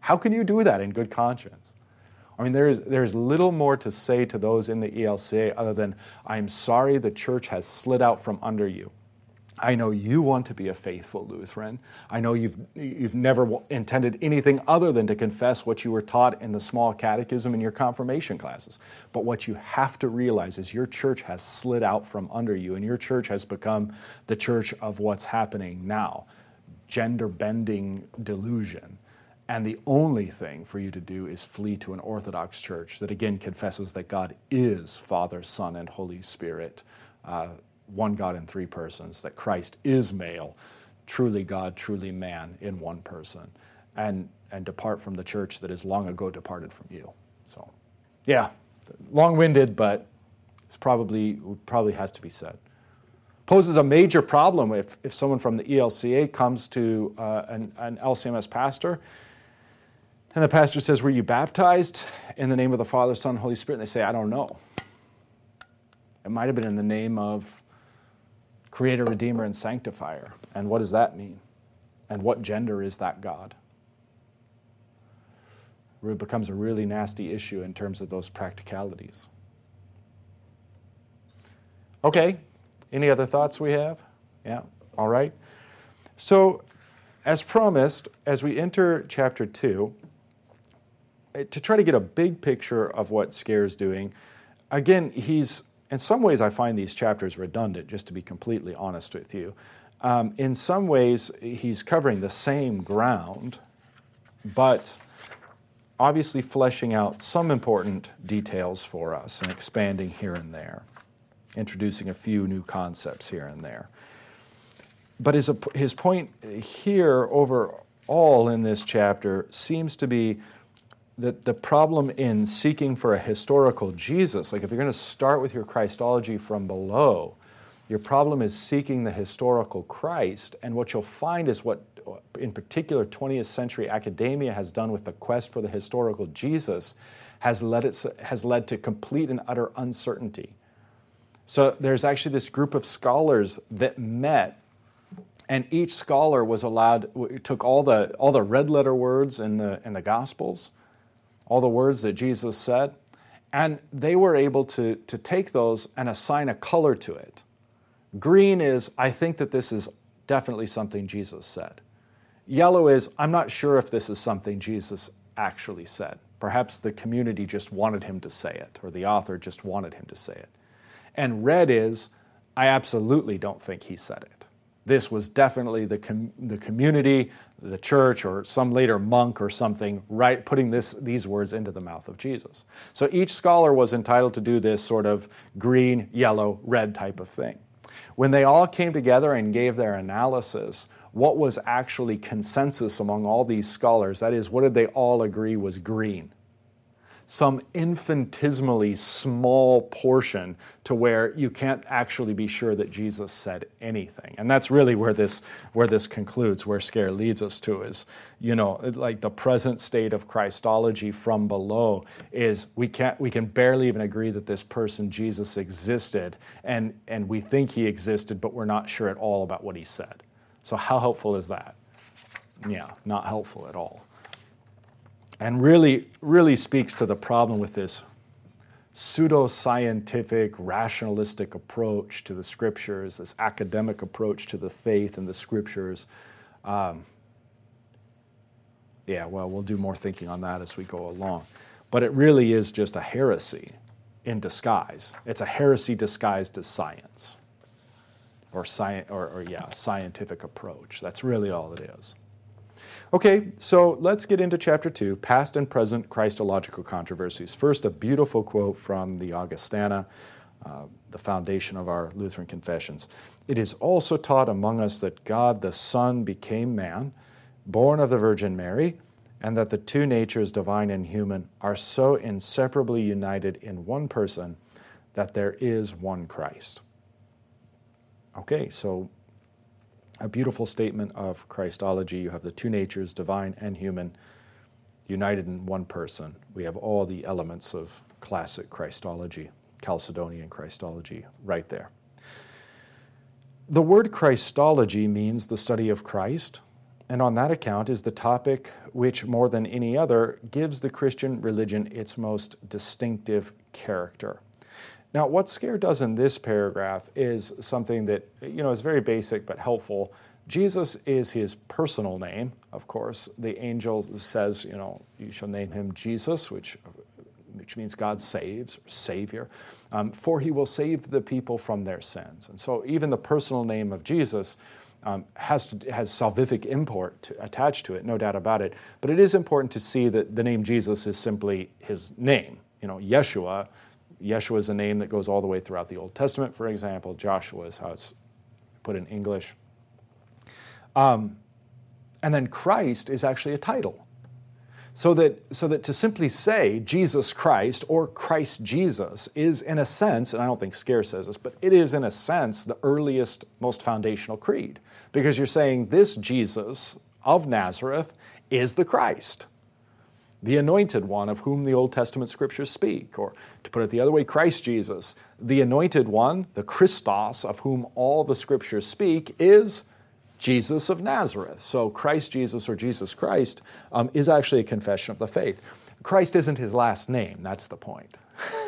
How can you do that in good conscience? I mean, there is, there is little more to say to those in the ELCA other than, I'm sorry the church has slid out from under you. I know you want to be a faithful Lutheran. I know you've, you've never intended anything other than to confess what you were taught in the small catechism in your confirmation classes. But what you have to realize is your church has slid out from under you, and your church has become the church of what's happening now gender bending delusion. And the only thing for you to do is flee to an Orthodox church that again confesses that God is Father, Son, and Holy Spirit, uh, one God in three persons, that Christ is male, truly God, truly man in one person, and, and depart from the church that is long ago departed from you. So, yeah, long winded, but it's probably, probably has to be said poses a major problem if, if someone from the ELCA comes to uh, an, an LCMS pastor and the pastor says, Were you baptized in the name of the Father, Son, Holy Spirit? And they say, I don't know. It might have been in the name of Creator, Redeemer, and Sanctifier. And what does that mean? And what gender is that God? It becomes a really nasty issue in terms of those practicalities. Okay, any other thoughts we have? Yeah, all right. So, as promised, as we enter chapter 2, eh, to try to get a big picture of what Scaer's doing, again, he's, in some ways, I find these chapters redundant, just to be completely honest with you. Um, in some ways, he's covering the same ground, but obviously fleshing out some important details for us and expanding here and there, introducing a few new concepts here and there. But his, his point here overall in this chapter seems to be that the problem in seeking for a historical Jesus, like if you're going to start with your Christology from below, your problem is seeking the historical Christ. And what you'll find is what, in particular, 20th century academia has done with the quest for the historical Jesus has led, it, has led to complete and utter uncertainty. So there's actually this group of scholars that met and each scholar was allowed took all the all the red letter words in the in the gospels all the words that Jesus said, and they were able to, to take those and assign a color to it. Green is, I think that this is definitely something Jesus said. Yellow is, I'm not sure if this is something Jesus actually said. Perhaps the community just wanted him to say it, or the author just wanted him to say it. And red is, I absolutely don't think he said it. This was definitely the, com- the community, the church, or some later monk or something, right, putting this, these words into the mouth of Jesus. So each scholar was entitled to do this sort of green, yellow, red type of thing. When they all came together and gave their analysis, what was actually consensus among all these scholars? That is, what did they all agree was green? Some infinitesimally small portion to where you can't actually be sure that Jesus said anything. And that's really where this where this concludes, where Scaer leads us to is, you know, like the present state of Christology from below is we can't we can barely even agree that this person Jesus existed and and we think he existed, but we're not sure at all about what he said. So how helpful is that? Yeah, not helpful at all and really, really speaks to the problem with this pseudo-scientific, rationalistic approach to the scriptures, this academic approach to the faith and the scriptures. Um, yeah, well, we'll do more thinking on that as we go along. but it really is just a heresy in disguise. It's a heresy disguised as science or, sci- or, or yeah, scientific approach. That's really all it is. Okay, so let's get into chapter 2 Past and Present Christological Controversies. First, a beautiful quote from the Augustana, uh, the foundation of our Lutheran confessions. It is also taught among us that God the Son became man, born of the Virgin Mary, and that the two natures, divine and human, are so inseparably united in one person that there is one Christ. Okay, so a beautiful statement of Christology. You have the two natures, divine and human, united in one person. We have all the elements of classic Christology, Chalcedonian Christology, right there. The word Christology means the study of Christ, and on that account is the topic which, more than any other, gives the Christian religion its most distinctive character. Now, what Scaer does in this paragraph is something that you know is very basic but helpful. Jesus is his personal name, of course. The angel says, you know, you shall name him Jesus, which which means God saves, Savior, um, for he will save the people from their sins. And so, even the personal name of Jesus um, has, to, has salvific import to, attached to it, no doubt about it. But it is important to see that the name Jesus is simply his name. You know, Yeshua Yeshua is a name that goes all the way throughout the Old Testament, for example. Joshua is how it's put in English. Um, and then Christ is actually a title. So that, so that to simply say Jesus Christ or Christ Jesus is, in a sense, and I don't think Scaer says this, but it is, in a sense, the earliest, most foundational creed. Because you're saying this Jesus of Nazareth is the Christ the anointed one of whom the Old Testament scriptures speak. Or to put it the other way, Christ Jesus, the anointed one, the Christos of whom all the scriptures speak, is Jesus of Nazareth. So Christ Jesus or Jesus Christ um, is actually a confession of the faith. Christ isn't his last name, that's the point.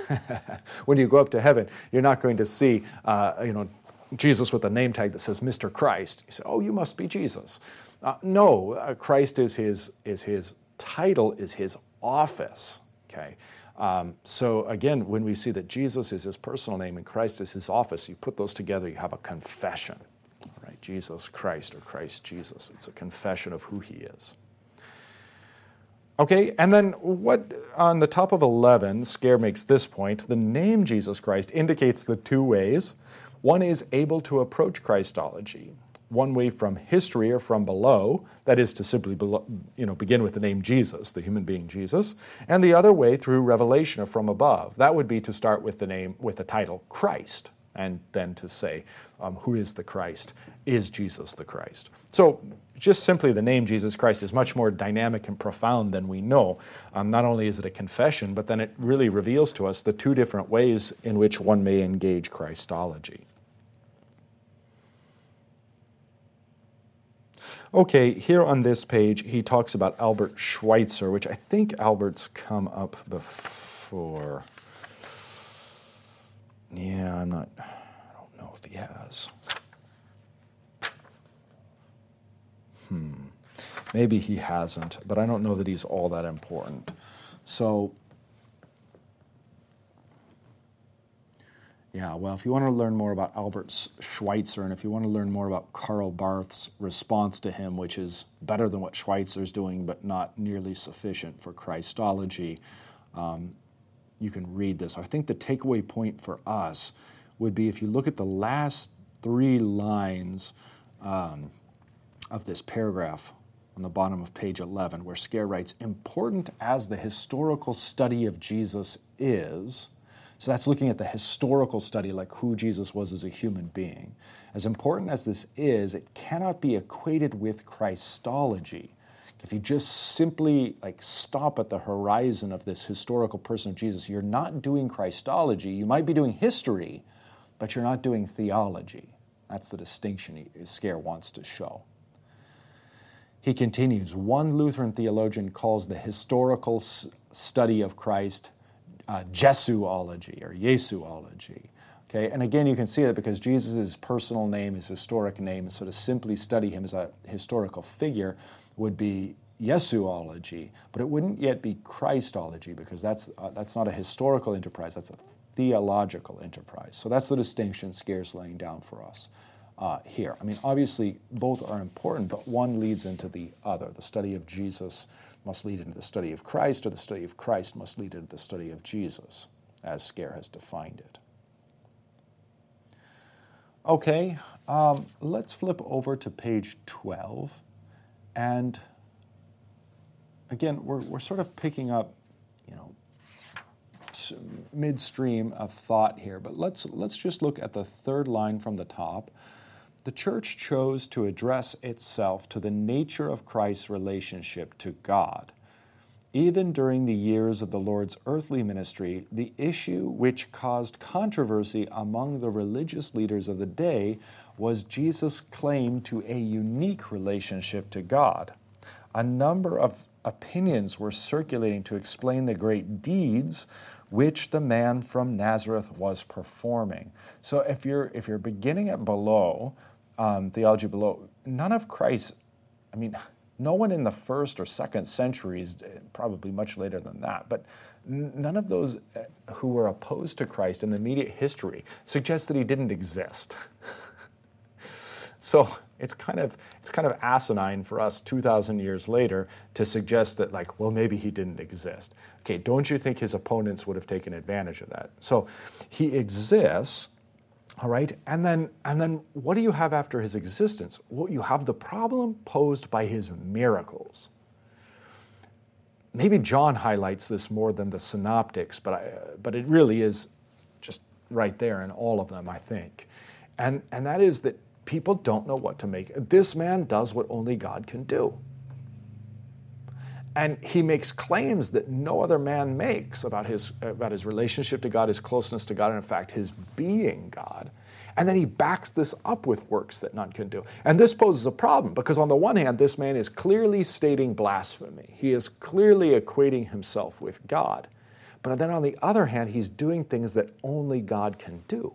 [laughs] when you go up to heaven, you're not going to see, uh, you know, Jesus with a name tag that says Mr. Christ. You say, oh, you must be Jesus. Uh, no, uh, Christ is his, is his title is his office. Okay. Um, so again, when we see that Jesus is his personal name and Christ is his office, you put those together, you have a confession. Right? Jesus Christ or Christ Jesus. It's a confession of who he is. Okay, and then what on the top of 11, Scaer makes this point the name Jesus Christ indicates the two ways. One is able to approach Christology one way from history or from below, that is to simply you know, begin with the name Jesus, the human being Jesus, and the other way through revelation or from above. That would be to start with the name, with the title Christ, and then to say, um, who is the Christ? Is Jesus the Christ? So, just simply the name Jesus Christ is much more dynamic and profound than we know. Um, not only is it a confession, but then it really reveals to us the two different ways in which one may engage Christology. Okay, here on this page, he talks about Albert Schweitzer, which I think Albert's come up before. Yeah, I'm not, I don't know if he has. Hmm. Maybe he hasn't, but I don't know that he's all that important. So Yeah, well, if you want to learn more about Albert Schweitzer and if you want to learn more about Karl Barth's response to him, which is better than what Schweitzer's doing but not nearly sufficient for Christology, um, you can read this. I think the takeaway point for us would be if you look at the last three lines um, of this paragraph on the bottom of page 11, where Scaer writes, Important as the historical study of Jesus is, so that's looking at the historical study, like who Jesus was as a human being. As important as this is, it cannot be equated with Christology. If you just simply like stop at the horizon of this historical person of Jesus, you're not doing Christology. You might be doing history, but you're not doing theology. That's the distinction Scaer wants to show. He continues one Lutheran theologian calls the historical study of Christ uh, Jesuology or Jesuology. Okay, and again, you can see that because Jesus' personal name, his historic name, so to simply study him as a historical figure would be Jesuology, but it wouldn't yet be Christology because that's, uh, that's not a historical enterprise, that's a theological enterprise. So that's the distinction Scaer's laying down for us uh, here. I mean, obviously, both are important, but one leads into the other. The study of Jesus must lead into the study of Christ, or the study of Christ must lead into the study of Jesus, as Scaer has defined it. Okay, um, let's flip over to page 12. And again, we're, we're sort of picking up, you know, midstream of thought here, but let's, let's just look at the third line from the top. The church chose to address itself to the nature of Christ's relationship to God. Even during the years of the Lord's earthly ministry, the issue which caused controversy among the religious leaders of the day was Jesus' claim to a unique relationship to God. A number of opinions were circulating to explain the great deeds which the man from Nazareth was performing. So if you're if you're beginning at below um, theology below, none of Christ, I mean, no one in the first or second centuries, eh, probably much later than that, but none of those eh, who were opposed to Christ in the immediate history suggest that he didn't exist. [laughs] so it's kind of it's kind of asinine for us 2,000 years later to suggest that like, well, maybe he didn't exist. Okay, don't you think his opponents would have taken advantage of that? So he exists all right, and then and then what do you have after his existence? Well, you have the problem posed by his miracles. Maybe John highlights this more than the synoptics, but I, but it really is just right there in all of them, I think, and and that is that people don't know what to make. This man does what only God can do. And he makes claims that no other man makes about his, about his relationship to God, his closeness to God, and in fact, his being God. And then he backs this up with works that none can do. And this poses a problem because, on the one hand, this man is clearly stating blasphemy. He is clearly equating himself with God. But then, on the other hand, he's doing things that only God can do.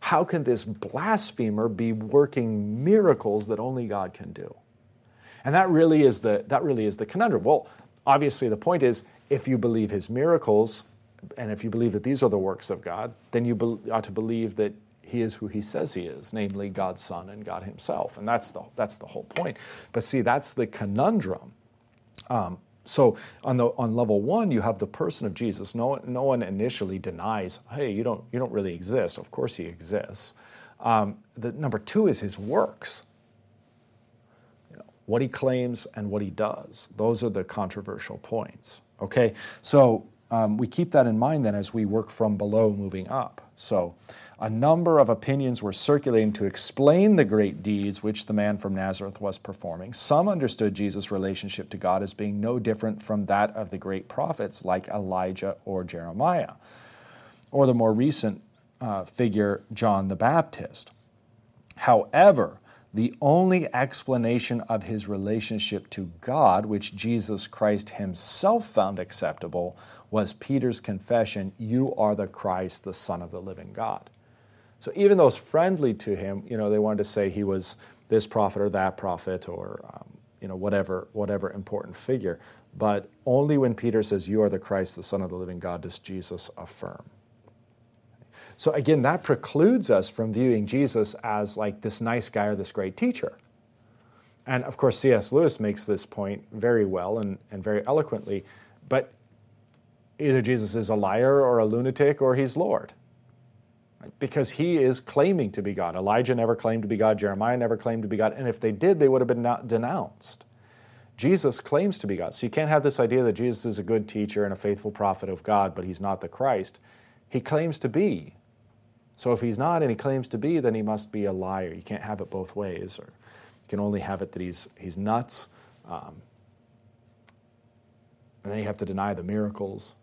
How can this blasphemer be working miracles that only God can do? And that really is the, that really is the conundrum. Well, obviously, the point is if you believe his miracles, and if you believe that these are the works of God, then you be, ought to believe that he is who he says he is, namely God's Son and God Himself. And that's the, that's the whole point. But see, that's the conundrum. Um, so on, the, on level one, you have the person of Jesus. No, no one initially denies, hey, you don't, you don't really exist. Of course he exists. Um, the, number two is his works what he claims and what he does. Those are the controversial points. Okay, so um, we keep that in mind then as we work from below moving up. So, a number of opinions were circulating to explain the great deeds which the man from Nazareth was performing. Some understood Jesus' relationship to God as being no different from that of the great prophets like Elijah or Jeremiah, or the more recent uh, figure, John the Baptist. However, the only explanation of his relationship to God, which Jesus Christ himself found acceptable, was Peter's confession, You are the Christ, the Son of the living God. So even those friendly to him, you know, they wanted to say he was this prophet or that prophet or, um, you know, whatever, whatever important figure. But only when Peter says, You are the Christ, the Son of the living God, does Jesus affirm. So again, that precludes us from viewing Jesus as like this nice guy or this great teacher. And of course, C.S. Lewis makes this point very well and, and very eloquently. But either Jesus is a liar or a lunatic or he's Lord. Because he is claiming to be God. Elijah never claimed to be God, Jeremiah never claimed to be God, and if they did, they would have been denounced. Jesus claims to be God. So you can't have this idea that Jesus is a good teacher and a faithful prophet of God, but he's not the Christ. He claims to be. So if he's not and he claims to be, then he must be a liar. You can't have it both ways, or you can only have it that he's, he's nuts. Um, and then you have to deny the miracles,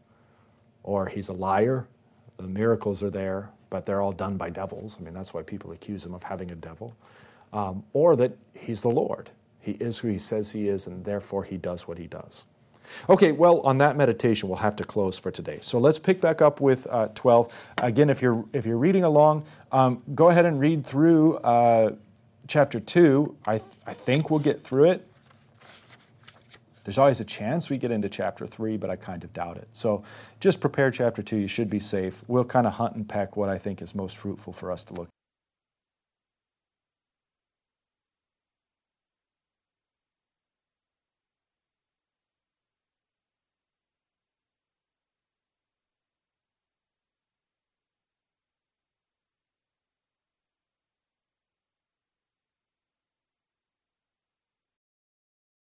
or he's a liar. The miracles are there, but they're all done by devils. I mean, that's why people accuse him of having a devil. Um, or that he's the Lord. He is who he says he is, and therefore he does what he does. Okay, well, on that meditation, we'll have to close for today. So let's pick back up with uh, 12. Again, if you're, if you're reading along, um, go ahead and read through uh, chapter 2. I, th- I think we'll get through it. There's always a chance we get into chapter three, but I kind of doubt it. So just prepare chapter two. You should be safe. We'll kind of hunt and peck what I think is most fruitful for us to look